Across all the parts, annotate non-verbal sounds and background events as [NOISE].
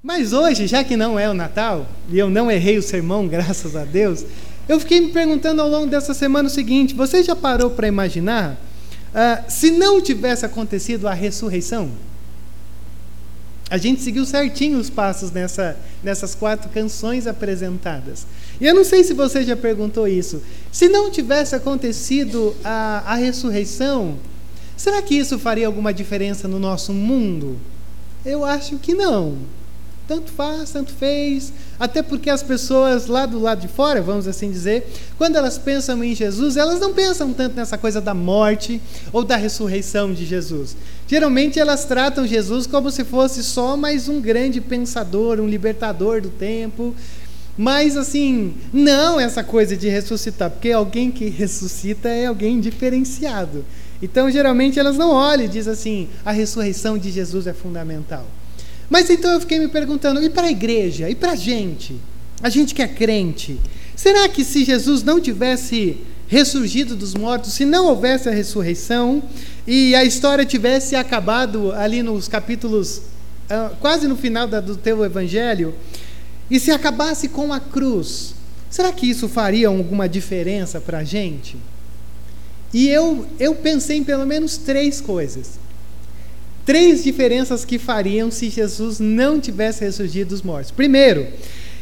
Mas hoje, já que não é o Natal, e eu não errei o sermão, [LAUGHS] graças a Deus, eu fiquei me perguntando ao longo dessa semana o seguinte: você já parou para imaginar uh, se não tivesse acontecido a ressurreição? A gente seguiu certinho os passos nessa, nessas quatro canções apresentadas. E eu não sei se você já perguntou isso. Se não tivesse acontecido a, a ressurreição, será que isso faria alguma diferença no nosso mundo? Eu acho que não tanto faz, tanto fez, até porque as pessoas lá do lado de fora, vamos assim dizer, quando elas pensam em Jesus, elas não pensam tanto nessa coisa da morte ou da ressurreição de Jesus. Geralmente elas tratam Jesus como se fosse só mais um grande pensador, um libertador do tempo. Mas assim, não essa coisa de ressuscitar, porque alguém que ressuscita é alguém diferenciado. Então, geralmente elas não olham e dizem assim: a ressurreição de Jesus é fundamental. Mas então eu fiquei me perguntando: e para a igreja? E para a gente? A gente que é crente? Será que se Jesus não tivesse ressurgido dos mortos, se não houvesse a ressurreição e a história tivesse acabado ali nos capítulos, uh, quase no final do teu evangelho, e se acabasse com a cruz, será que isso faria alguma diferença para a gente? E eu, eu pensei em pelo menos três coisas três diferenças que fariam se Jesus não tivesse ressurgido dos mortos. Primeiro,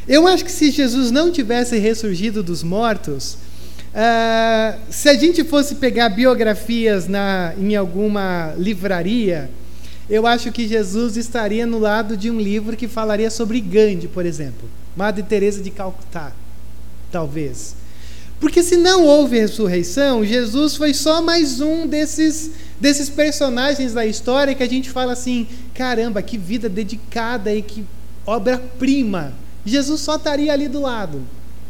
eu acho que se Jesus não tivesse ressurgido dos mortos, uh, se a gente fosse pegar biografias na, em alguma livraria, eu acho que Jesus estaria no lado de um livro que falaria sobre Gandhi, por exemplo, Madre Teresa de Calcutá, talvez. Porque se não houve ressurreição, Jesus foi só mais um desses desses personagens da história que a gente fala assim: caramba, que vida dedicada e que obra-prima. Jesus só estaria ali do lado.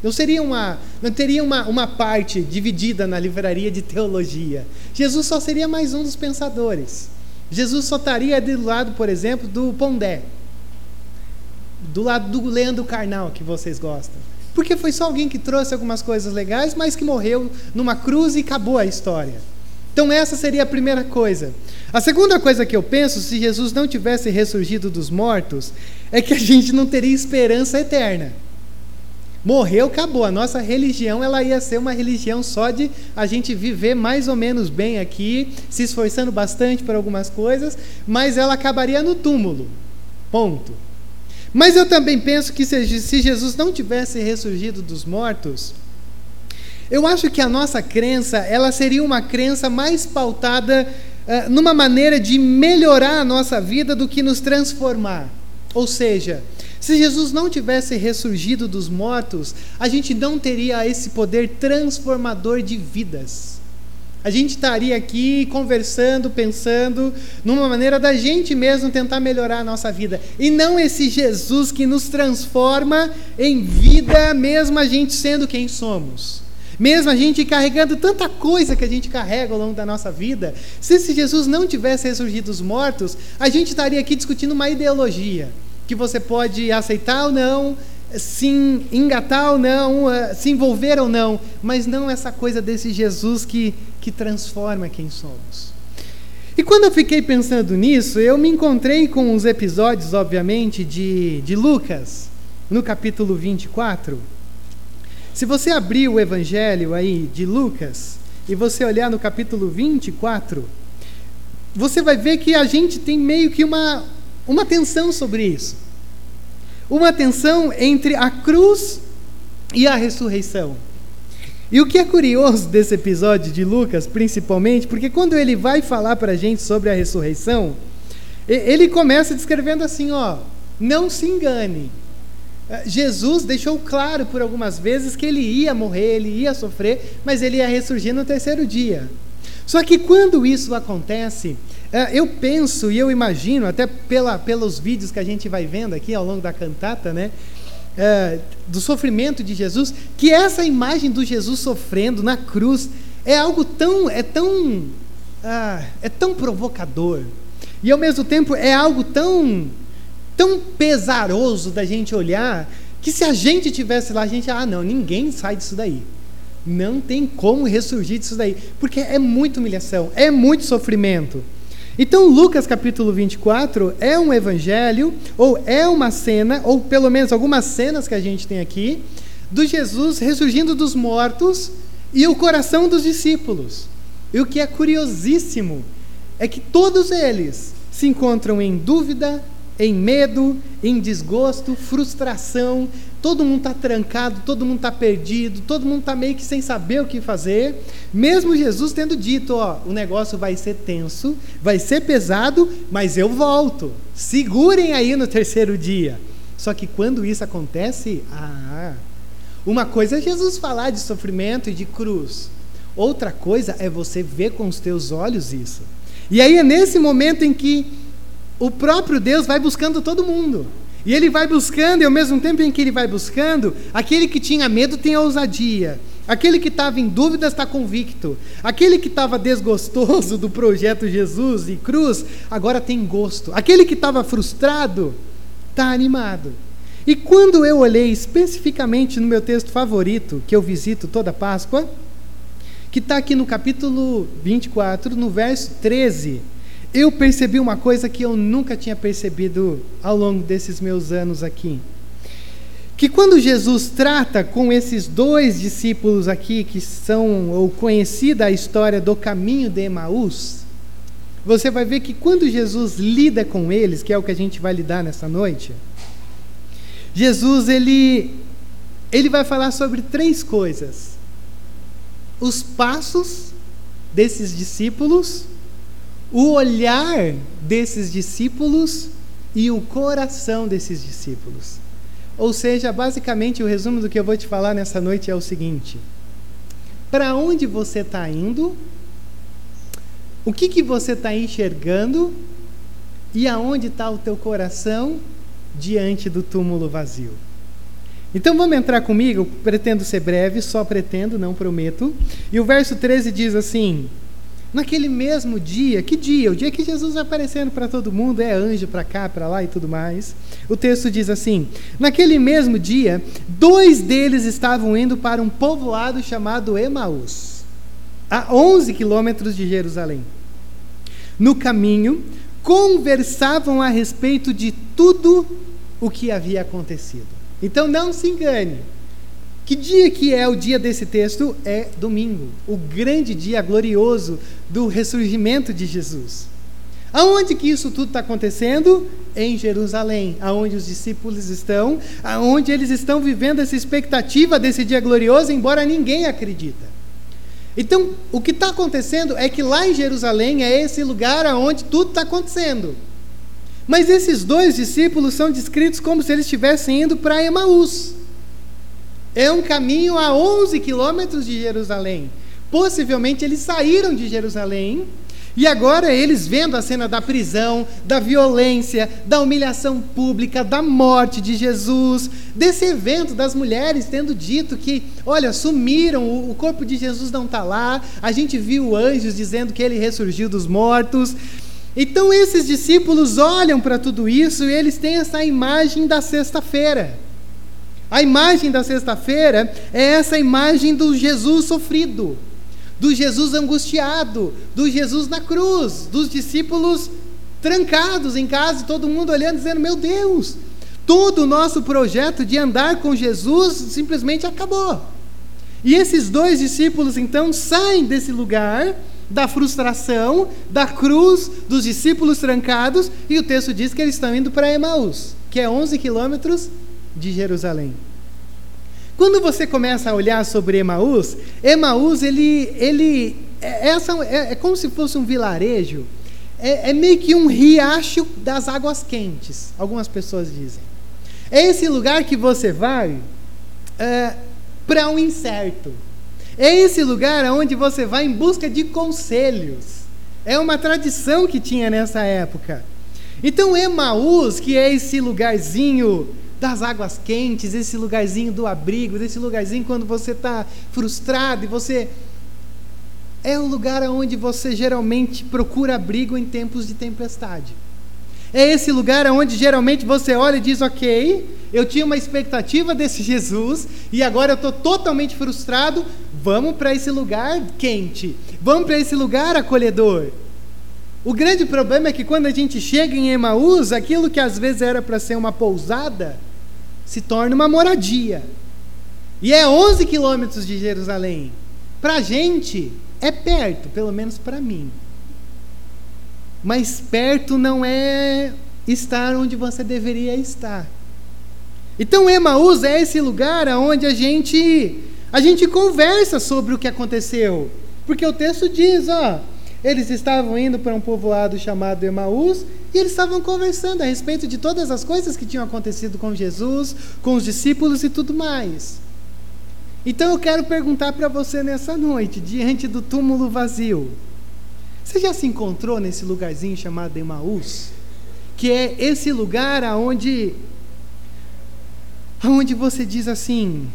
Não seria uma, não teria uma, uma parte dividida na livraria de teologia. Jesus só seria mais um dos pensadores. Jesus só estaria do lado, por exemplo, do Pondé, do lado do Leandro Carnal, que vocês gostam. Porque foi só alguém que trouxe algumas coisas legais, mas que morreu numa cruz e acabou a história. Então, essa seria a primeira coisa. A segunda coisa que eu penso, se Jesus não tivesse ressurgido dos mortos, é que a gente não teria esperança eterna. Morreu, acabou. A nossa religião ela ia ser uma religião só de a gente viver mais ou menos bem aqui, se esforçando bastante por algumas coisas, mas ela acabaria no túmulo. Ponto. Mas eu também penso que se, Jesus não tivesse ressurgido dos mortos, eu acho que a nossa crença, ela seria uma crença mais pautada uh, numa maneira de melhorar a nossa vida do que nos transformar. Ou seja, se Jesus não tivesse ressurgido dos mortos, a gente não teria esse poder transformador de vidas. A gente estaria aqui conversando, pensando numa maneira da gente mesmo tentar melhorar a nossa vida. E não esse Jesus que nos transforma em vida, mesmo a gente sendo quem somos. Mesmo a gente carregando tanta coisa que a gente carrega ao longo da nossa vida, se esse Jesus não tivesse ressurgido dos mortos, a gente estaria aqui discutindo uma ideologia que você pode aceitar ou não, se engatar ou não, eh, se envolver ou não, mas não essa coisa desse Jesus que, que transforma quem somos. E quando eu fiquei pensando nisso, eu me encontrei com os episódios, obviamente, de, de Lucas, no capítulo 24 se você abrir o evangelho aí de Lucas e você olhar no capítulo 24, você vai ver que a gente tem meio que uma, uma tensão sobre isso. Uma tensão entre a cruz e a ressurreição. E o que é curioso desse episódio de Lucas, principalmente, porque quando ele vai falar para a gente sobre a ressurreição, ele começa descrevendo assim: ó, não se engane, Jesus deixou claro por algumas vezes que ele ia morrer, ele ia sofrer, mas ele ia ressurgir no terceiro dia. Só que quando isso acontece, é, eu penso e eu imagino, até pela, pelos vídeos que a gente vai vendo aqui ao longo da cantata, né, é, do sofrimento de Jesus, que essa imagem do Jesus sofrendo na cruz é algo tão, é tão, ah, é tão provocador e ao mesmo tempo é algo tão tão pesaroso da gente olhar que se a gente tivesse lá, a gente, ah, não, ninguém sai disso daí. Não tem como ressurgir disso daí, porque é muita humilhação, é muito sofrimento. Então, Lucas capítulo 24 é um evangelho, ou é uma cena, ou pelo menos algumas cenas que a gente tem aqui, do Jesus ressurgindo dos mortos e o coração dos discípulos. E o que é curiosíssimo é que todos eles se encontram em dúvida, em medo, em desgosto, frustração, todo mundo está trancado, todo mundo está perdido, todo mundo está meio que sem saber o que fazer. Mesmo Jesus tendo dito: ó, o negócio vai ser tenso, vai ser pesado, mas eu volto. Segurem aí no terceiro dia. Só que quando isso acontece, ah, uma coisa é Jesus falar de sofrimento e de cruz, outra coisa é você ver com os teus olhos isso. E aí é nesse momento em que o próprio Deus vai buscando todo mundo. E ele vai buscando, e ao mesmo tempo em que ele vai buscando, aquele que tinha medo tem ousadia. Aquele que estava em dúvidas está convicto. Aquele que estava desgostoso do projeto Jesus e cruz, agora tem gosto. Aquele que estava frustrado está animado. E quando eu olhei especificamente no meu texto favorito, que eu visito toda Páscoa, que está aqui no capítulo 24, no verso 13 eu percebi uma coisa que eu nunca tinha percebido ao longo desses meus anos aqui. Que quando Jesus trata com esses dois discípulos aqui, que são, ou conhecida a história do caminho de Emaús, você vai ver que quando Jesus lida com eles, que é o que a gente vai lidar nessa noite, Jesus ele, ele vai falar sobre três coisas: os passos desses discípulos, o olhar desses discípulos e o coração desses discípulos. Ou seja, basicamente o resumo do que eu vou te falar nessa noite é o seguinte: para onde você está indo, o que, que você está enxergando e aonde está o teu coração diante do túmulo vazio. Então vamos entrar comigo, pretendo ser breve, só pretendo, não prometo. E o verso 13 diz assim: Naquele mesmo dia, que dia? O dia que Jesus vai aparecendo para todo mundo, é anjo para cá, para lá e tudo mais. O texto diz assim: Naquele mesmo dia, dois deles estavam indo para um povoado chamado Emaús, a 11 quilômetros de Jerusalém. No caminho, conversavam a respeito de tudo o que havia acontecido. Então não se engane. Que dia que é o dia desse texto? É domingo, o grande dia glorioso do ressurgimento de Jesus. Aonde que isso tudo está acontecendo? Em Jerusalém, aonde os discípulos estão, aonde eles estão vivendo essa expectativa desse dia glorioso, embora ninguém acredita. Então, o que está acontecendo é que lá em Jerusalém é esse lugar aonde tudo está acontecendo. Mas esses dois discípulos são descritos como se eles estivessem indo para Emaús. É um caminho a 11 quilômetros de Jerusalém. Possivelmente eles saíram de Jerusalém e agora eles vendo a cena da prisão, da violência, da humilhação pública, da morte de Jesus, desse evento das mulheres tendo dito que, olha, sumiram, o corpo de Jesus não está lá, a gente viu anjos dizendo que ele ressurgiu dos mortos. Então esses discípulos olham para tudo isso e eles têm essa imagem da sexta-feira. A imagem da sexta-feira é essa imagem do Jesus sofrido, do Jesus angustiado, do Jesus na cruz, dos discípulos trancados em casa, todo mundo olhando, dizendo: Meu Deus, todo o nosso projeto de andar com Jesus simplesmente acabou. E esses dois discípulos então saem desse lugar da frustração, da cruz, dos discípulos trancados, e o texto diz que eles estão indo para Emaús, que é 11 quilômetros de Jerusalém. Quando você começa a olhar sobre Emaús, Emaús ele, ele é, essa, é, é como se fosse um vilarejo, é, é, meio que um riacho das águas quentes, algumas pessoas dizem. É esse lugar que você vai é, para um incerto. É esse lugar onde você vai em busca de conselhos. É uma tradição que tinha nessa época. Então, Emaús, que é esse lugarzinho das águas quentes, esse lugarzinho do abrigo, desse lugarzinho quando você está frustrado e você. É o lugar onde você geralmente procura abrigo em tempos de tempestade. É esse lugar onde geralmente você olha e diz: Ok, eu tinha uma expectativa desse Jesus e agora eu estou totalmente frustrado. Vamos para esse lugar quente, vamos para esse lugar acolhedor. O grande problema é que quando a gente chega em Emaús, aquilo que às vezes era para ser uma pousada, se torna uma moradia. E é 11 quilômetros de Jerusalém. Para a gente, é perto, pelo menos para mim. Mas perto não é estar onde você deveria estar. Então Emaús é esse lugar onde a gente a gente conversa sobre o que aconteceu, porque o texto diz, ó, eles estavam indo para um povoado chamado Emaús e eles estavam conversando a respeito de todas as coisas que tinham acontecido com Jesus, com os discípulos e tudo mais. Então eu quero perguntar para você nessa noite, diante do túmulo vazio, você já se encontrou nesse lugarzinho chamado Emaús? Que é esse lugar aonde aonde você diz assim: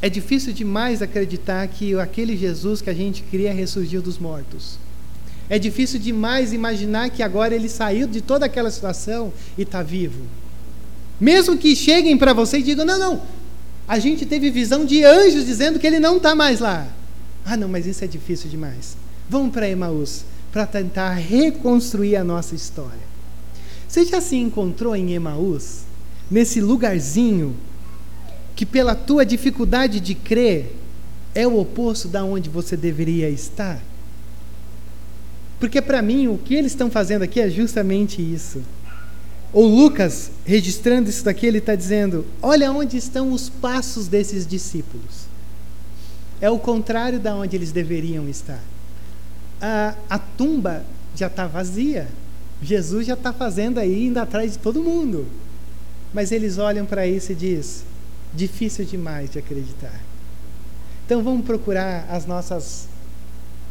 é difícil demais acreditar que aquele Jesus que a gente cria ressurgiu dos mortos. É difícil demais imaginar que agora ele saiu de toda aquela situação e está vivo. Mesmo que cheguem para você e digam: não, não, a gente teve visão de anjos dizendo que ele não está mais lá. Ah, não, mas isso é difícil demais. Vamos para Emaús para tentar reconstruir a nossa história. Você já se encontrou em Emaús? nesse lugarzinho que pela tua dificuldade de crer é o oposto da onde você deveria estar? Porque para mim o que eles estão fazendo aqui é justamente isso. O Lucas, registrando isso daqui, ele está dizendo: olha onde estão os passos desses discípulos. É o contrário da onde eles deveriam estar. A, a tumba já está vazia. Jesus já está fazendo aí, indo atrás de todo mundo. Mas eles olham para isso e diz: difícil demais de acreditar. Então vamos procurar as nossas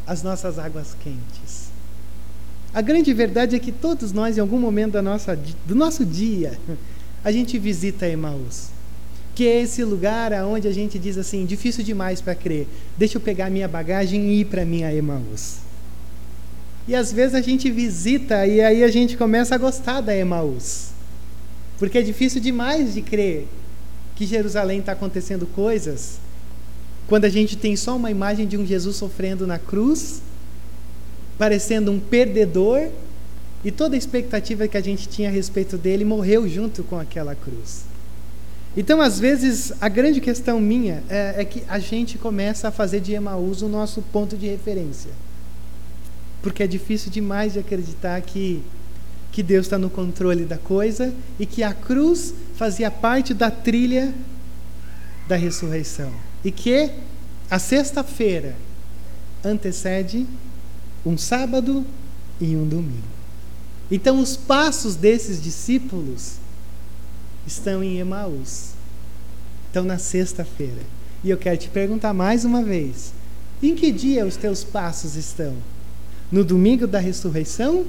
as nossas águas quentes. A grande verdade é que todos nós, em algum momento da nossa, do nosso dia, a gente visita Emaús, que é esse lugar aonde a gente diz assim, difícil demais para crer. Deixa eu pegar minha bagagem e ir para minha Emaús. E às vezes a gente visita e aí a gente começa a gostar da Emaús. Porque é difícil demais de crer que Jerusalém está acontecendo coisas quando a gente tem só uma imagem de um Jesus sofrendo na cruz, parecendo um perdedor, e toda a expectativa que a gente tinha a respeito dele morreu junto com aquela cruz. Então, às vezes, a grande questão minha é, é que a gente começa a fazer de Emaús o nosso ponto de referência. Porque é difícil demais de acreditar que que Deus está no controle da coisa e que a cruz fazia parte da trilha da ressurreição. E que a sexta-feira antecede um sábado e um domingo. Então, os passos desses discípulos estão em Emaús, estão na sexta-feira. E eu quero te perguntar mais uma vez: em que dia os teus passos estão? No domingo da ressurreição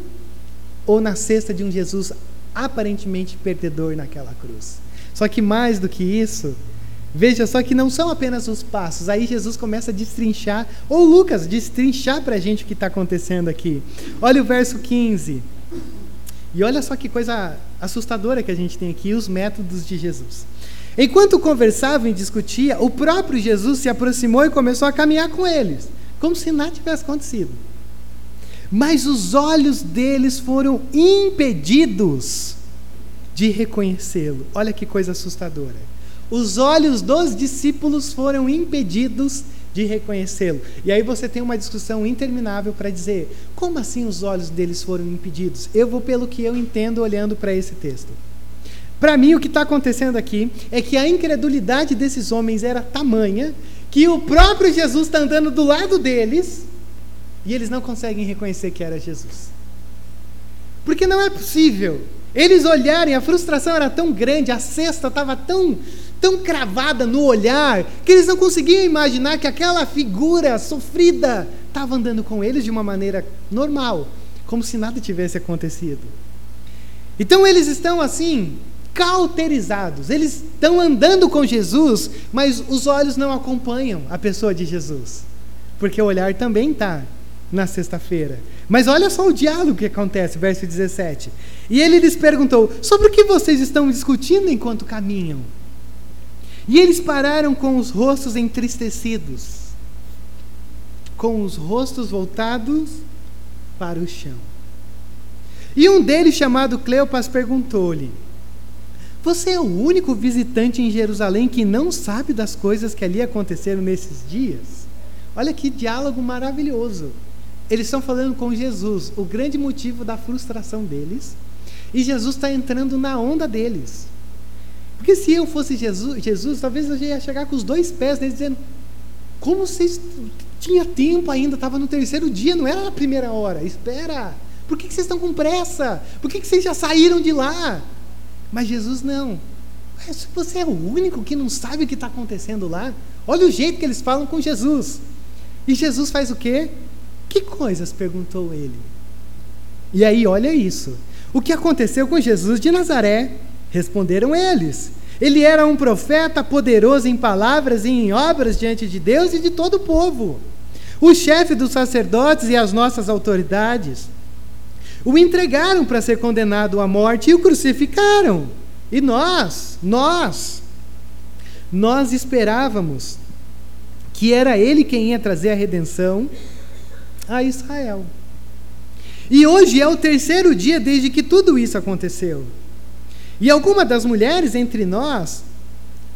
ou na cesta de um Jesus aparentemente perdedor naquela cruz. Só que mais do que isso, veja só que não são apenas os passos. Aí Jesus começa a destrinchar, ou Lucas destrinchar para a gente o que está acontecendo aqui. Olha o verso 15. E olha só que coisa assustadora que a gente tem aqui, os métodos de Jesus. Enquanto conversavam e discutia, o próprio Jesus se aproximou e começou a caminhar com eles, como se nada tivesse acontecido mas os olhos deles foram impedidos de reconhecê-lo. Olha que coisa assustadora. Os olhos dos discípulos foram impedidos de reconhecê-lo. E aí você tem uma discussão interminável para dizer: como assim os olhos deles foram impedidos? Eu vou pelo que eu entendo olhando para esse texto. Para mim, o que está acontecendo aqui é que a incredulidade desses homens era tamanha que o próprio Jesus está andando do lado deles e eles não conseguem reconhecer que era Jesus. Porque não é possível. Eles olharem, a frustração era tão grande, a cesta estava tão, tão cravada no olhar, que eles não conseguiam imaginar que aquela figura sofrida estava andando com eles de uma maneira normal, como se nada tivesse acontecido. Então eles estão assim, cauterizados. Eles estão andando com Jesus, mas os olhos não acompanham a pessoa de Jesus. Porque o olhar também está na sexta-feira. Mas olha só o diálogo que acontece, verso 17. E ele lhes perguntou: Sobre o que vocês estão discutindo enquanto caminham? E eles pararam com os rostos entristecidos, com os rostos voltados para o chão. E um deles, chamado Cleopas, perguntou-lhe: Você é o único visitante em Jerusalém que não sabe das coisas que ali aconteceram nesses dias? Olha que diálogo maravilhoso. Eles estão falando com Jesus, o grande motivo da frustração deles, e Jesus está entrando na onda deles. Porque se eu fosse Jesus, Jesus talvez eu ia chegar com os dois pés neles dizendo: Como vocês tinha tempo ainda, estava no terceiro dia, não era na primeira hora. Espera. Por que, que vocês estão com pressa? Por que, que vocês já saíram de lá? Mas Jesus não. Se você é o único que não sabe o que está acontecendo lá, olha o jeito que eles falam com Jesus. E Jesus faz o quê? Que coisas? perguntou ele. E aí, olha isso. O que aconteceu com Jesus de Nazaré? Responderam eles. Ele era um profeta poderoso em palavras e em obras diante de Deus e de todo o povo. O chefe dos sacerdotes e as nossas autoridades o entregaram para ser condenado à morte e o crucificaram. E nós, nós, nós esperávamos que era ele quem ia trazer a redenção a Israel. E hoje é o terceiro dia desde que tudo isso aconteceu. E algumas das mulheres entre nós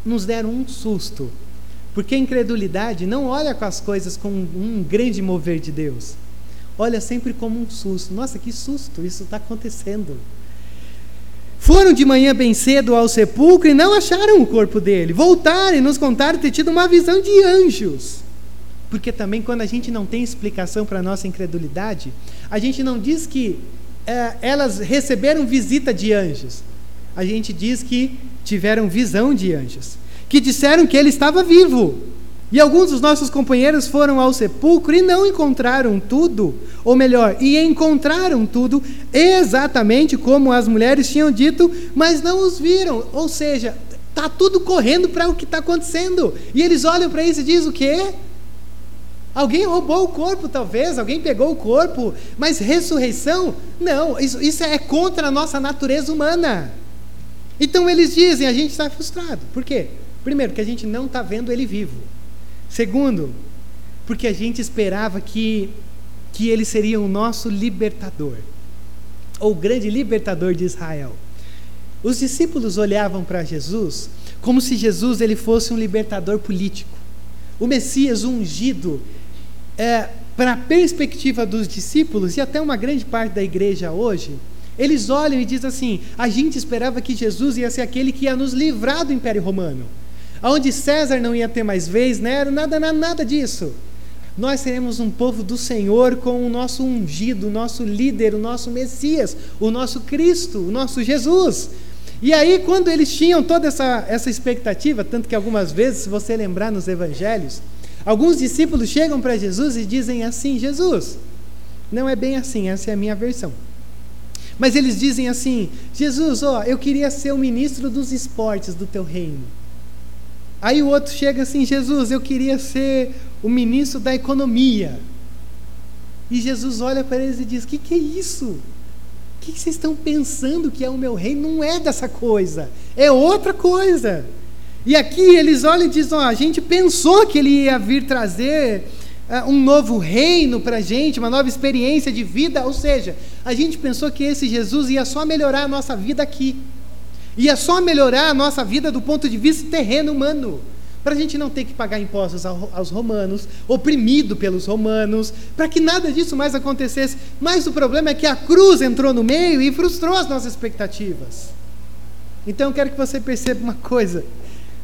nos deram um susto, porque a incredulidade não olha com as coisas com um grande mover de Deus olha sempre como um susto. Nossa, que susto, isso está acontecendo. Foram de manhã bem cedo ao sepulcro e não acharam o corpo dele. Voltaram e nos contaram ter tido uma visão de anjos. Porque também, quando a gente não tem explicação para a nossa incredulidade, a gente não diz que é, elas receberam visita de anjos. A gente diz que tiveram visão de anjos. Que disseram que ele estava vivo. E alguns dos nossos companheiros foram ao sepulcro e não encontraram tudo, ou melhor, e encontraram tudo exatamente como as mulheres tinham dito, mas não os viram. Ou seja, está tudo correndo para o que está acontecendo. E eles olham para isso e dizem o quê? Alguém roubou o corpo, talvez, alguém pegou o corpo, mas ressurreição? Não, isso, isso é contra a nossa natureza humana. Então eles dizem, a gente está frustrado. Por quê? Primeiro, que a gente não está vendo ele vivo. Segundo, porque a gente esperava que, que ele seria o nosso libertador, ou o grande libertador de Israel. Os discípulos olhavam para Jesus como se Jesus ele fosse um libertador político. O Messias ungido, é, para a perspectiva dos discípulos e até uma grande parte da igreja hoje, eles olham e dizem assim: a gente esperava que Jesus ia ser aquele que ia nos livrar do Império Romano onde César não ia ter mais vez, Nero, nada, nada, nada disso. Nós seremos um povo do Senhor com o nosso ungido, o nosso líder, o nosso Messias, o nosso Cristo, o nosso Jesus. E aí, quando eles tinham toda essa, essa expectativa, tanto que algumas vezes, se você lembrar nos evangelhos, alguns discípulos chegam para Jesus e dizem assim: Jesus, não é bem assim, essa é a minha versão. Mas eles dizem assim: Jesus, ó, eu queria ser o ministro dos esportes do teu reino. Aí o outro chega assim: Jesus, eu queria ser o ministro da economia. E Jesus olha para eles e diz: O que, que é isso? O que, que vocês estão pensando que é o meu reino? Não é dessa coisa, é outra coisa. E aqui eles olham e dizem: oh, a gente pensou que ele ia vir trazer um novo reino para a gente, uma nova experiência de vida. Ou seja, a gente pensou que esse Jesus ia só melhorar a nossa vida aqui. Ia só melhorar a nossa vida do ponto de vista terreno humano. Para a gente não ter que pagar impostos aos romanos, oprimido pelos romanos, para que nada disso mais acontecesse. Mas o problema é que a cruz entrou no meio e frustrou as nossas expectativas. Então eu quero que você perceba uma coisa: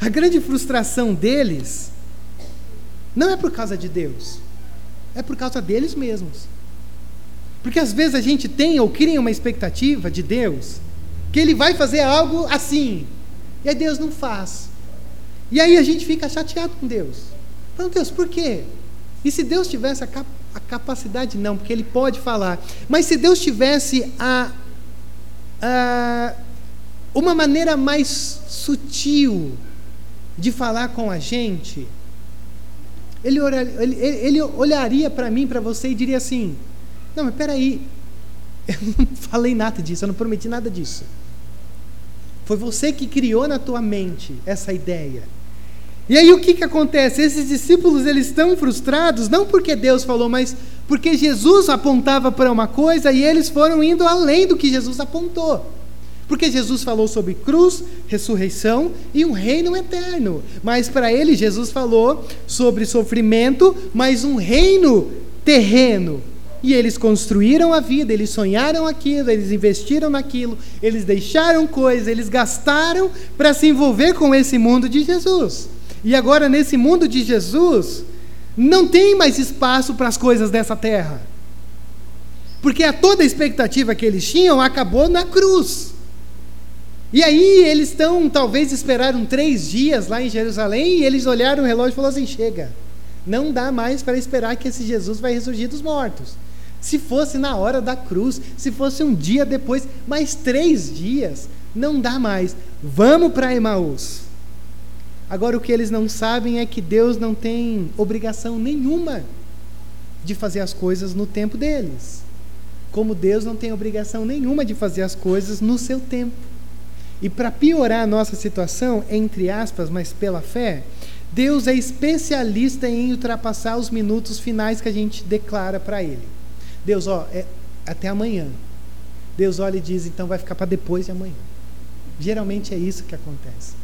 a grande frustração deles não é por causa de Deus, é por causa deles mesmos. Porque às vezes a gente tem ou cria uma expectativa de Deus que ele vai fazer algo assim. E aí Deus não faz. E aí a gente fica chateado com Deus. Falando, Deus, por quê? E se Deus tivesse a, cap a capacidade, não, porque Ele pode falar, mas se Deus tivesse a, a uma maneira mais sutil de falar com a gente, ele, ele, ele olharia para mim, para você e diria assim: Não, mas peraí, [LAUGHS] eu não falei nada disso, eu não prometi nada disso. Foi você que criou na tua mente essa ideia. E aí o que, que acontece? Esses discípulos eles estão frustrados não porque Deus falou, mas Porque Jesus apontava para uma coisa e eles foram indo além do que Jesus apontou. Porque Jesus falou sobre cruz, ressurreição e um reino eterno. Mas para ele, Jesus falou sobre sofrimento, mas um reino terreno. E eles construíram a vida, eles sonharam aquilo, eles investiram naquilo, eles deixaram coisas, eles gastaram para se envolver com esse mundo de Jesus. E agora, nesse mundo de Jesus, não tem mais espaço para as coisas dessa terra. Porque a toda a expectativa que eles tinham acabou na cruz. E aí eles estão, talvez esperaram três dias lá em Jerusalém e eles olharam o relógio e falaram assim: chega, não dá mais para esperar que esse Jesus vai ressurgir dos mortos. Se fosse na hora da cruz, se fosse um dia depois, mais três dias, não dá mais. Vamos para Emaús. Agora, o que eles não sabem é que Deus não tem obrigação nenhuma de fazer as coisas no tempo deles. Como Deus não tem obrigação nenhuma de fazer as coisas no seu tempo. E para piorar a nossa situação, entre aspas, mas pela fé, Deus é especialista em ultrapassar os minutos finais que a gente declara para Ele. Deus, ó, é até amanhã. Deus olha e diz, então vai ficar para depois de amanhã. Geralmente é isso que acontece.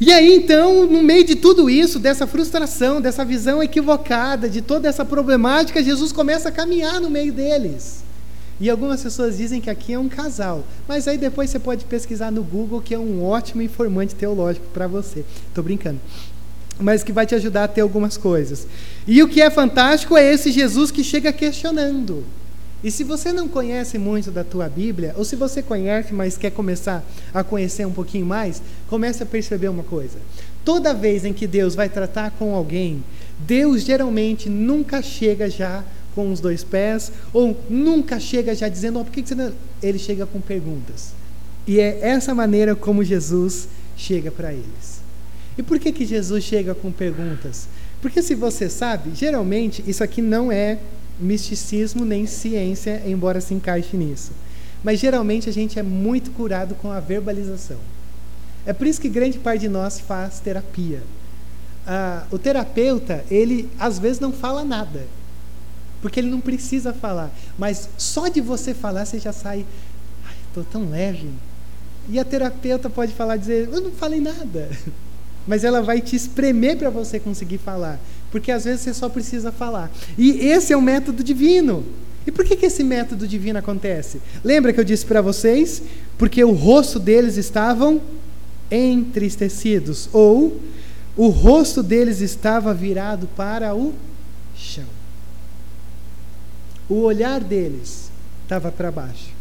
E aí, então, no meio de tudo isso, dessa frustração, dessa visão equivocada, de toda essa problemática, Jesus começa a caminhar no meio deles. E algumas pessoas dizem que aqui é um casal. Mas aí depois você pode pesquisar no Google, que é um ótimo informante teológico para você. Estou brincando. Mas que vai te ajudar a ter algumas coisas. E o que é fantástico é esse Jesus que chega questionando. E se você não conhece muito da tua Bíblia, ou se você conhece, mas quer começar a conhecer um pouquinho mais, comece a perceber uma coisa. Toda vez em que Deus vai tratar com alguém, Deus geralmente nunca chega já com os dois pés, ou nunca chega já dizendo, oh, por que, você não... Ele chega com perguntas. E é essa maneira como Jesus chega para eles. E por que, que Jesus chega com perguntas? Porque se você sabe, geralmente isso aqui não é misticismo nem ciência, embora se encaixe nisso. Mas geralmente a gente é muito curado com a verbalização. É por isso que grande parte de nós faz terapia. Ah, o terapeuta, ele às vezes não fala nada, porque ele não precisa falar. Mas só de você falar, você já sai. Ai, estou tão leve. E a terapeuta pode falar, dizer: Eu não falei nada. [LAUGHS] Mas ela vai te espremer para você conseguir falar. Porque às vezes você só precisa falar. E esse é o método divino. E por que, que esse método divino acontece? Lembra que eu disse para vocês? Porque o rosto deles estavam entristecidos. Ou o rosto deles estava virado para o chão. O olhar deles estava para baixo.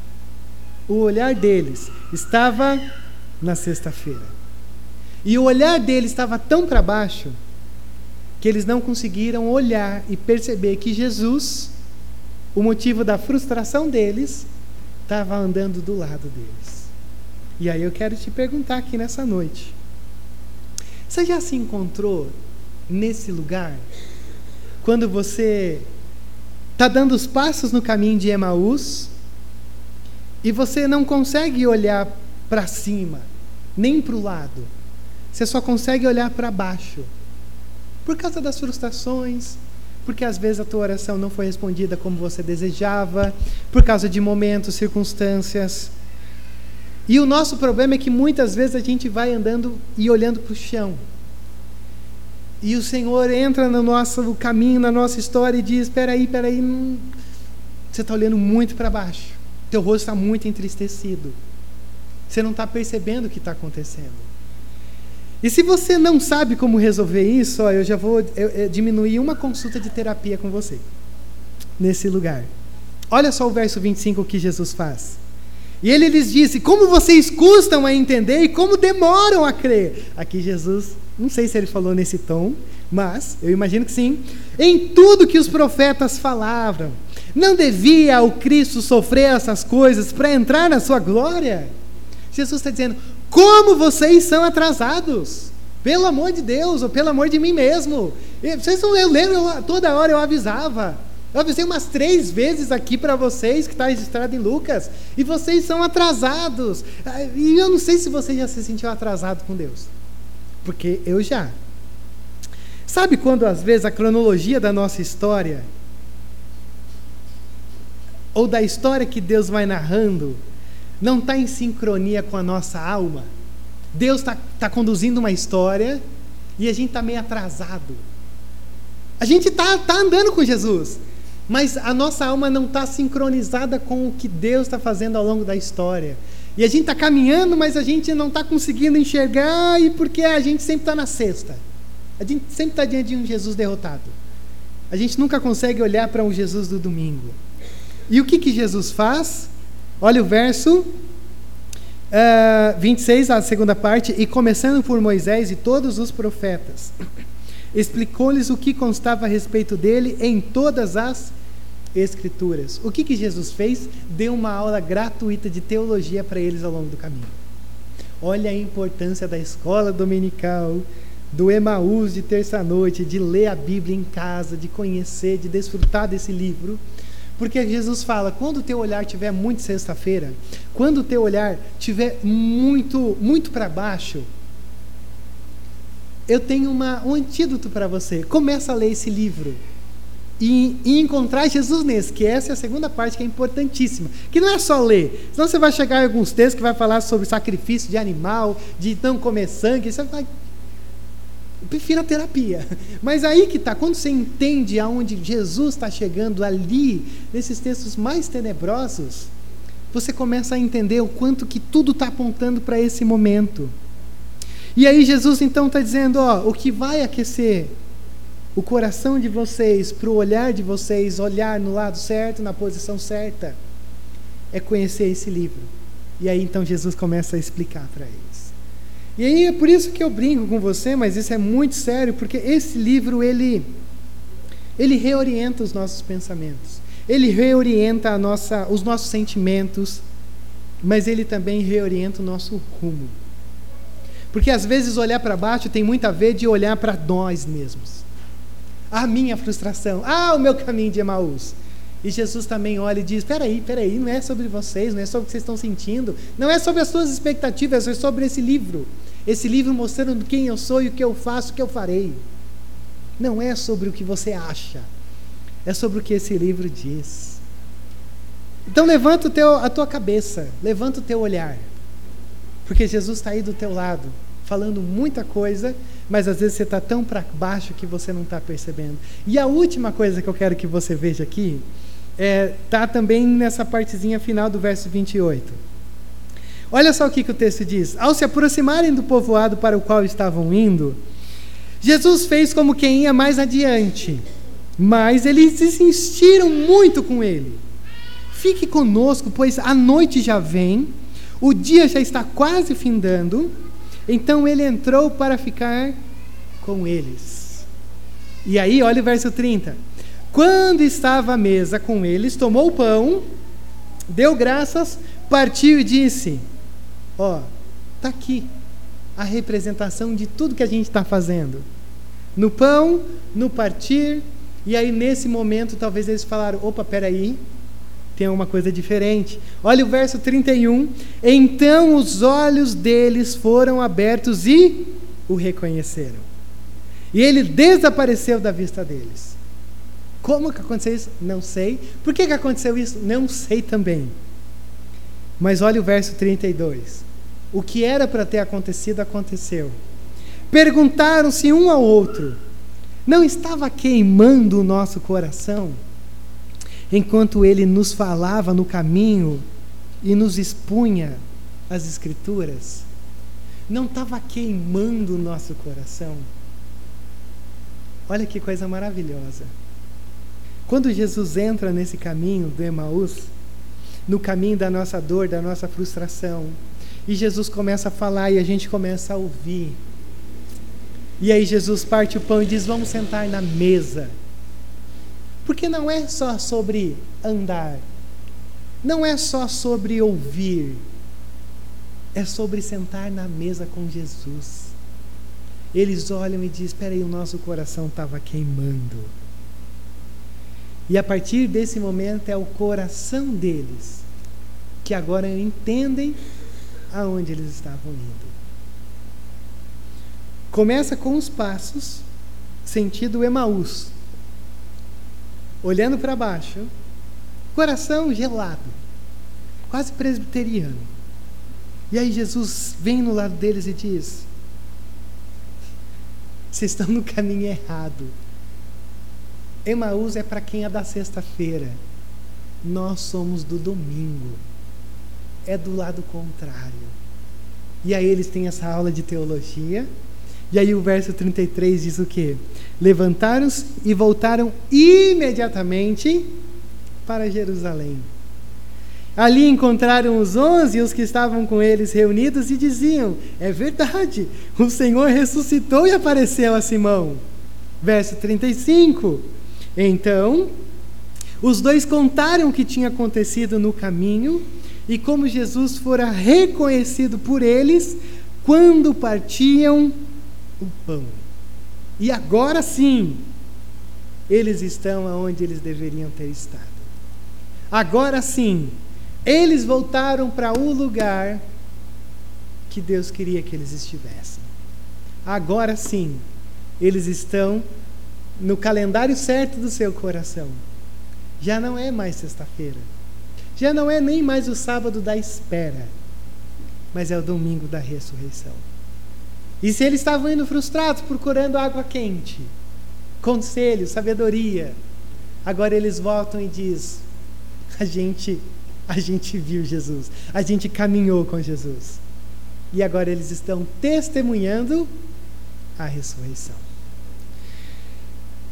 O olhar deles estava na sexta-feira. E o olhar deles estava tão para baixo que eles não conseguiram olhar e perceber que Jesus, o motivo da frustração deles, estava andando do lado deles. E aí eu quero te perguntar aqui nessa noite: você já se encontrou nesse lugar? Quando você está dando os passos no caminho de Emaús e você não consegue olhar para cima, nem para o lado. Você só consegue olhar para baixo. Por causa das frustrações, porque às vezes a tua oração não foi respondida como você desejava, por causa de momentos, circunstâncias. E o nosso problema é que muitas vezes a gente vai andando e olhando para o chão. E o Senhor entra no nosso caminho, na nossa história e diz: Espera aí, espera aí, hum, você está olhando muito para baixo. Teu rosto está muito entristecido. Você não está percebendo o que está acontecendo. E se você não sabe como resolver isso, ó, eu já vou eu, eu diminuir uma consulta de terapia com você nesse lugar. Olha só o verso 25 que Jesus faz. E ele lhes disse: Como vocês custam a entender e como demoram a crer. Aqui Jesus não sei se ele falou nesse tom, mas eu imagino que sim. Em tudo que os profetas falavam, não devia o Cristo sofrer essas coisas para entrar na sua glória? Jesus está dizendo: como vocês são atrasados? Pelo amor de Deus, ou pelo amor de mim mesmo. Vocês não, eu lembro, eu, toda hora eu avisava. Eu avisei umas três vezes aqui para vocês, que está registrado em Lucas, e vocês são atrasados. Ah, e eu não sei se você já se sentiu atrasado com Deus porque eu já. Sabe quando às vezes a cronologia da nossa história, ou da história que Deus vai narrando, não está em sincronia com a nossa alma? Deus está tá conduzindo uma história e a gente está meio atrasado. A gente está tá andando com Jesus, mas a nossa alma não está sincronizada com o que Deus está fazendo ao longo da história. E a gente está caminhando, mas a gente não está conseguindo enxergar, e porque a gente sempre está na sexta. A gente sempre está diante de um Jesus derrotado. A gente nunca consegue olhar para um Jesus do domingo. E o que, que Jesus faz? Olha o verso uh, eh, 26, a segunda parte. E começando por Moisés e todos os profetas, explicou-lhes o que constava a respeito dele em todas as Escrituras. O que, que Jesus fez? Deu uma aula gratuita de teologia para eles ao longo do caminho. Olha a importância da escola dominical, do Emaús de terça-noite, de ler a Bíblia em casa, de conhecer, de desfrutar desse livro. Porque Jesus fala: quando o teu olhar tiver muito sexta-feira, quando o teu olhar tiver muito, muito para baixo, eu tenho uma, um antídoto para você. Começa a ler esse livro e, e, encontrar Jesus nesse, que essa é a segunda parte que é importantíssima. Que não é só ler, senão você vai chegar em alguns textos que vai falar sobre sacrifício de animal, de não comer sangue, você vai. Eu prefiro a terapia. [LAUGHS] Mas aí que está, quando você entende aonde Jesus está chegando ali, nesses textos mais tenebrosos, você começa a entender o quanto que tudo está apontando para esse momento. E aí Jesus então está dizendo, ó, o que vai aquecer o coração de vocês, para o olhar de vocês, olhar no lado certo, na posição certa, é conhecer esse livro. E aí então Jesus começa a explicar para eles. E aí é por isso que eu brinco com você, mas isso é muito sério, porque esse livro ele ele reorienta os nossos pensamentos. Ele reorienta a nossa, os nossos sentimentos, mas ele também reorienta o nosso rumo. Porque às vezes olhar para baixo tem muito a ver de olhar para nós mesmos a minha frustração, ah, o meu caminho de Emaús. E Jesus também olha e diz: peraí, peraí, não é sobre vocês, não é sobre o que vocês estão sentindo, não é sobre as suas expectativas, é sobre esse livro. Esse livro mostrando quem eu sou e o que eu faço, o que eu farei. Não é sobre o que você acha, é sobre o que esse livro diz. Então levanta teu, a tua cabeça, levanta o teu olhar, porque Jesus está aí do teu lado, falando muita coisa mas às vezes você está tão para baixo que você não está percebendo. E a última coisa que eu quero que você veja aqui está é, tá também nessa partezinha final do verso 28. Olha só o que, que o texto diz: Ao se aproximarem do povoado para o qual estavam indo, Jesus fez como quem ia mais adiante, mas eles insistiram muito com ele. Fique conosco, pois a noite já vem, o dia já está quase findando. Então ele entrou para ficar com eles. E aí, olha o verso 30. Quando estava à mesa com eles, tomou o pão, deu graças, partiu e disse: Ó, está aqui a representação de tudo que a gente está fazendo. No pão, no partir, e aí nesse momento talvez eles falaram: opa, peraí, tem uma coisa diferente. Olha o verso 31. Então os olhos deles foram abertos e o reconheceram. E ele desapareceu da vista deles. Como que aconteceu isso? Não sei. Por que, que aconteceu isso? Não sei também. Mas olha o verso 32. O que era para ter acontecido, aconteceu. Perguntaram-se um ao outro: Não estava queimando o nosso coração? Enquanto ele nos falava no caminho e nos expunha as Escrituras, não estava queimando o nosso coração? Olha que coisa maravilhosa. Quando Jesus entra nesse caminho do Emaús, no caminho da nossa dor, da nossa frustração, e Jesus começa a falar e a gente começa a ouvir. E aí Jesus parte o pão e diz: Vamos sentar na mesa. Porque não é só sobre andar, não é só sobre ouvir, é sobre sentar na mesa com Jesus. Eles olham e dizem: Espera aí, o nosso coração estava queimando. E a partir desse momento é o coração deles que agora entendem aonde eles estavam indo. Começa com os passos sentido Emaús, olhando para baixo, coração gelado, quase presbiteriano. E aí Jesus vem no lado deles e diz: Vocês estão no caminho errado. Emaús é para quem é da sexta-feira. Nós somos do domingo. É do lado contrário. E aí eles têm essa aula de teologia. E aí o verso 33 diz o quê? Levantaram-se e voltaram imediatamente para Jerusalém. Ali encontraram os onze e os que estavam com eles reunidos e diziam: É verdade, o Senhor ressuscitou e apareceu a Simão. Verso 35. Então, os dois contaram o que tinha acontecido no caminho e como Jesus fora reconhecido por eles quando partiam o pão. E agora sim, eles estão aonde eles deveriam ter estado. Agora sim, eles voltaram para o lugar que Deus queria que eles estivessem. Agora sim, eles estão no calendário certo do seu coração. Já não é mais sexta-feira. Já não é nem mais o sábado da espera. Mas é o domingo da ressurreição. E se eles estavam indo frustrados procurando água quente, conselho, sabedoria, agora eles voltam e diz: a gente a gente viu Jesus, a gente caminhou com Jesus. E agora eles estão testemunhando a ressurreição.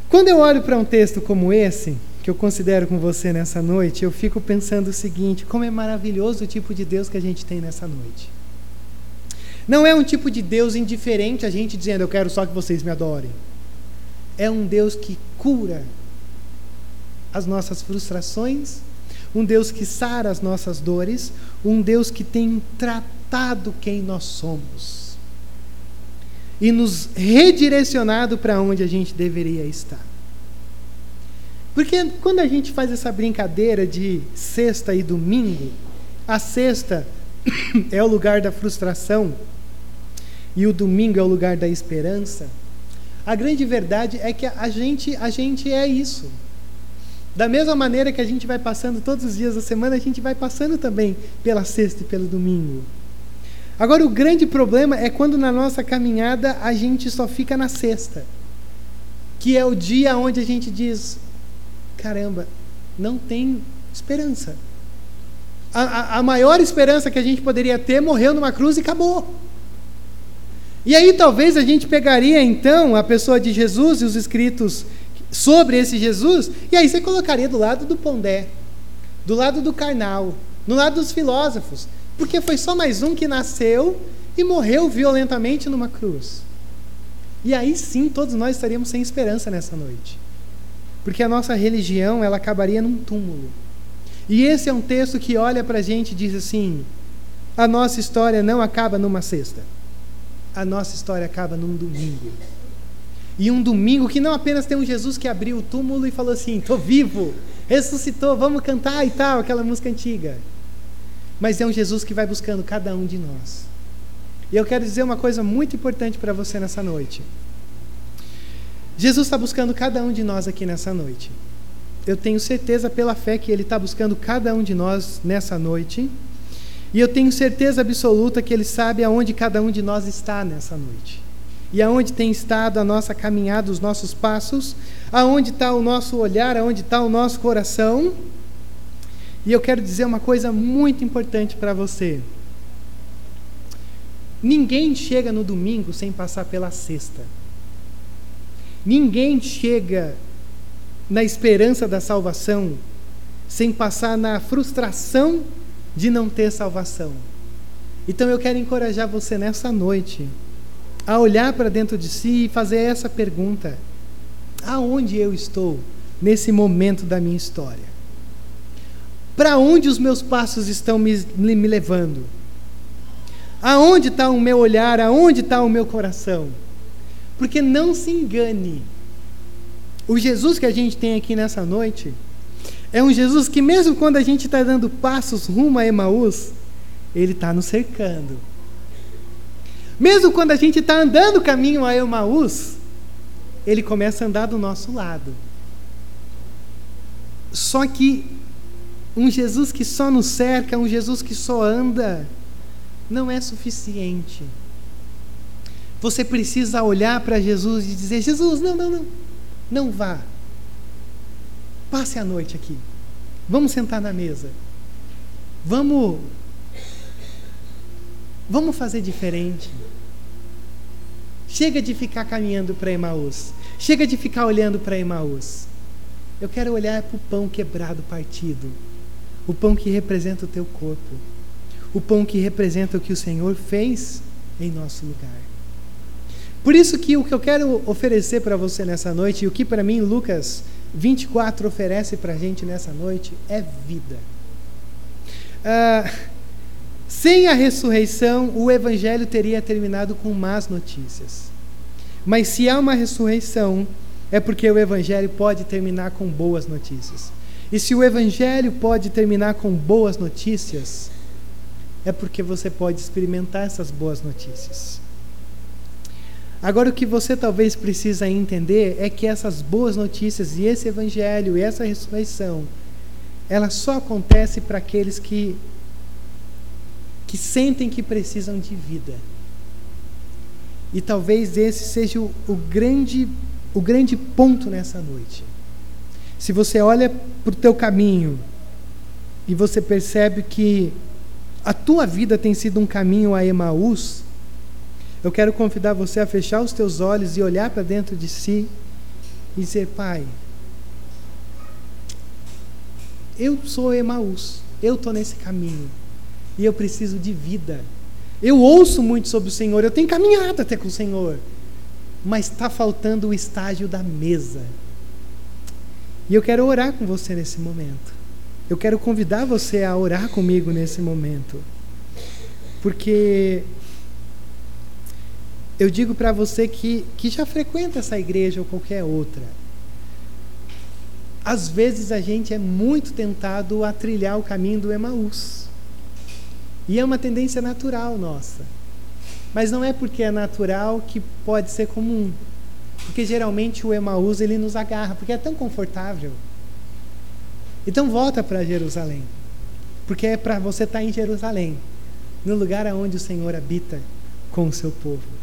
Quando eu olho para um texto como esse, que eu considero com você nessa noite, eu fico pensando o seguinte: como é maravilhoso o tipo de Deus que a gente tem nessa noite. Não é um tipo de Deus indiferente a gente dizendo eu quero só que vocês me adorem. É um Deus que cura as nossas frustrações, um Deus que sara as nossas dores, um Deus que tem tratado quem nós somos e nos redirecionado para onde a gente deveria estar. Porque quando a gente faz essa brincadeira de sexta e domingo, a sexta [COUGHS] é o lugar da frustração e o domingo é o lugar da esperança. A grande verdade é que a gente, a gente é isso. Da mesma maneira que a gente vai passando todos os dias da semana, a gente vai passando também pela sexta e pelo domingo. Agora, o grande problema é quando na nossa caminhada a gente só fica na sexta, que é o dia onde a gente diz: caramba, não tem esperança. A, a, a maior esperança que a gente poderia ter morreu numa cruz e acabou. E aí talvez a gente pegaria então a pessoa de Jesus e os escritos sobre esse Jesus, e aí você colocaria do lado do Pondé, do lado do Karnal, no lado dos filósofos, porque foi só mais um que nasceu e morreu violentamente numa cruz. E aí sim todos nós estaríamos sem esperança nessa noite. Porque a nossa religião ela acabaria num túmulo. E esse é um texto que olha para a gente e diz assim: a nossa história não acaba numa sexta a nossa história acaba num domingo. E um domingo que não apenas tem um Jesus que abriu o túmulo e falou assim: estou vivo, ressuscitou, vamos cantar e tal, aquela música antiga. Mas é um Jesus que vai buscando cada um de nós. E eu quero dizer uma coisa muito importante para você nessa noite. Jesus está buscando cada um de nós aqui nessa noite. Eu tenho certeza pela fé que Ele está buscando cada um de nós nessa noite. E eu tenho certeza absoluta que Ele sabe aonde cada um de nós está nessa noite. E aonde tem estado a nossa caminhada, os nossos passos, aonde está o nosso olhar, aonde está o nosso coração. E eu quero dizer uma coisa muito importante para você. Ninguém chega no domingo sem passar pela sexta. Ninguém chega na esperança da salvação sem passar na frustração de não ter salvação. Então eu quero encorajar você nessa noite a olhar para dentro de si e fazer essa pergunta: aonde eu estou nesse momento da minha história? Para onde os meus passos estão me, me levando? Aonde está o meu olhar? Aonde está o meu coração? Porque não se engane, o Jesus que a gente tem aqui nessa noite é um Jesus que, mesmo quando a gente está dando passos rumo a Emaús, ele está nos cercando. Mesmo quando a gente está andando caminho a Emaús, ele começa a andar do nosso lado. Só que um Jesus que só nos cerca, um Jesus que só anda, não é suficiente. Você precisa olhar para Jesus e dizer: Jesus, não, não, não, não vá. Passe a noite aqui. Vamos sentar na mesa. Vamos. Vamos fazer diferente. Chega de ficar caminhando para Emaús. Chega de ficar olhando para Emaús. Eu quero olhar para o pão quebrado, partido. O pão que representa o teu corpo. O pão que representa o que o Senhor fez em nosso lugar. Por isso que o que eu quero oferecer para você nessa noite, e o que para mim Lucas 24 oferece para a gente nessa noite, é vida. Ah, sem a ressurreição, o Evangelho teria terminado com más notícias. Mas se há uma ressurreição, é porque o Evangelho pode terminar com boas notícias. E se o Evangelho pode terminar com boas notícias, é porque você pode experimentar essas boas notícias. Agora, o que você talvez precisa entender é que essas boas notícias e esse Evangelho e essa ressurreição, ela só acontece para aqueles que, que sentem que precisam de vida. E talvez esse seja o, o grande o grande ponto nessa noite. Se você olha para o teu caminho e você percebe que a tua vida tem sido um caminho a Emaús, eu quero convidar você a fechar os teus olhos e olhar para dentro de si e dizer: Pai, eu sou Emaús, eu estou nesse caminho e eu preciso de vida. Eu ouço muito sobre o Senhor, eu tenho caminhado até com o Senhor, mas está faltando o estágio da mesa. E eu quero orar com você nesse momento. Eu quero convidar você a orar comigo nesse momento. Porque eu digo para você que, que já frequenta essa igreja ou qualquer outra. Às vezes a gente é muito tentado a trilhar o caminho do Emaús. E é uma tendência natural nossa. Mas não é porque é natural que pode ser comum. Porque geralmente o Emaús ele nos agarra, porque é tão confortável. Então volta para Jerusalém. Porque é para você estar tá em Jerusalém, no lugar aonde o Senhor habita com o seu povo.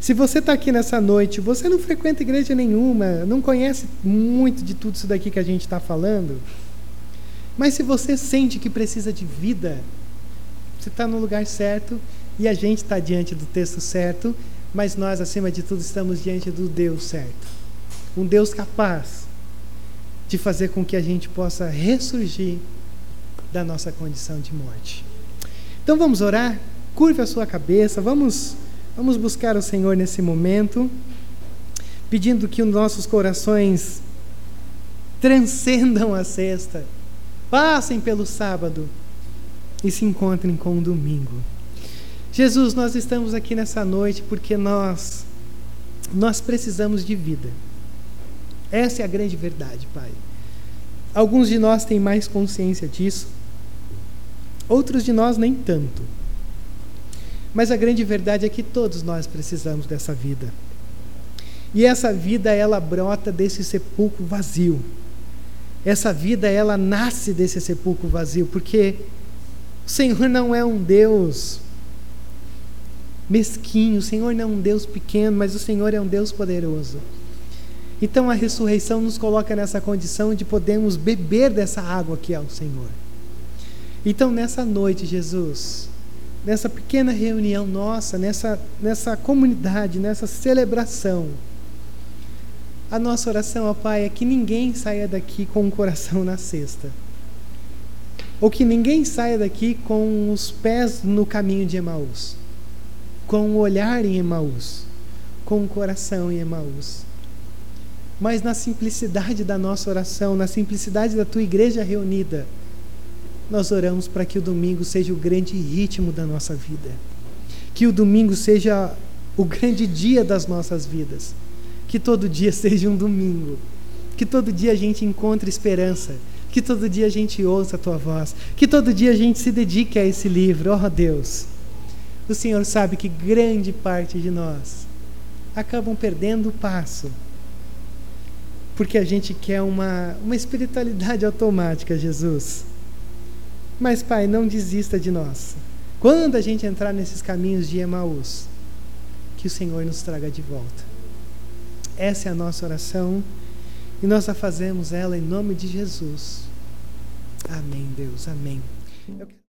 Se você está aqui nessa noite, você não frequenta igreja nenhuma, não conhece muito de tudo isso daqui que a gente está falando, mas se você sente que precisa de vida, você está no lugar certo e a gente está diante do texto certo, mas nós, acima de tudo, estamos diante do Deus certo. Um Deus capaz de fazer com que a gente possa ressurgir da nossa condição de morte. Então vamos orar? Curve a sua cabeça, vamos, vamos buscar o Senhor nesse momento, pedindo que os nossos corações transcendam a sexta, passem pelo sábado e se encontrem com o domingo. Jesus, nós estamos aqui nessa noite porque nós nós precisamos de vida. Essa é a grande verdade, Pai. Alguns de nós têm mais consciência disso, outros de nós nem tanto. Mas a grande verdade é que todos nós precisamos dessa vida. E essa vida ela brota desse sepulcro vazio. Essa vida ela nasce desse sepulcro vazio, porque o Senhor não é um Deus mesquinho. O Senhor não é um Deus pequeno, mas o Senhor é um Deus poderoso. Então a ressurreição nos coloca nessa condição de podermos beber dessa água que é o Senhor. Então nessa noite, Jesus, nessa pequena reunião nossa, nessa, nessa comunidade, nessa celebração, a nossa oração, ó Pai, é que ninguém saia daqui com o coração na cesta. Ou que ninguém saia daqui com os pés no caminho de Emaús com o olhar em Emaús, com o coração em Emaús. Mas na simplicidade da nossa oração, na simplicidade da tua igreja reunida, nós oramos para que o domingo seja o grande ritmo da nossa vida. Que o domingo seja o grande dia das nossas vidas. Que todo dia seja um domingo. Que todo dia a gente encontre esperança. Que todo dia a gente ouça a tua voz. Que todo dia a gente se dedique a esse livro. Oh Deus o Senhor sabe que grande parte de nós acabam perdendo o passo porque a gente quer uma, uma espiritualidade automática, Jesus. Mas, Pai, não desista de nós. Quando a gente entrar nesses caminhos de Emaús, que o Senhor nos traga de volta. Essa é a nossa oração e nós a fazemos ela em nome de Jesus. Amém, Deus, amém.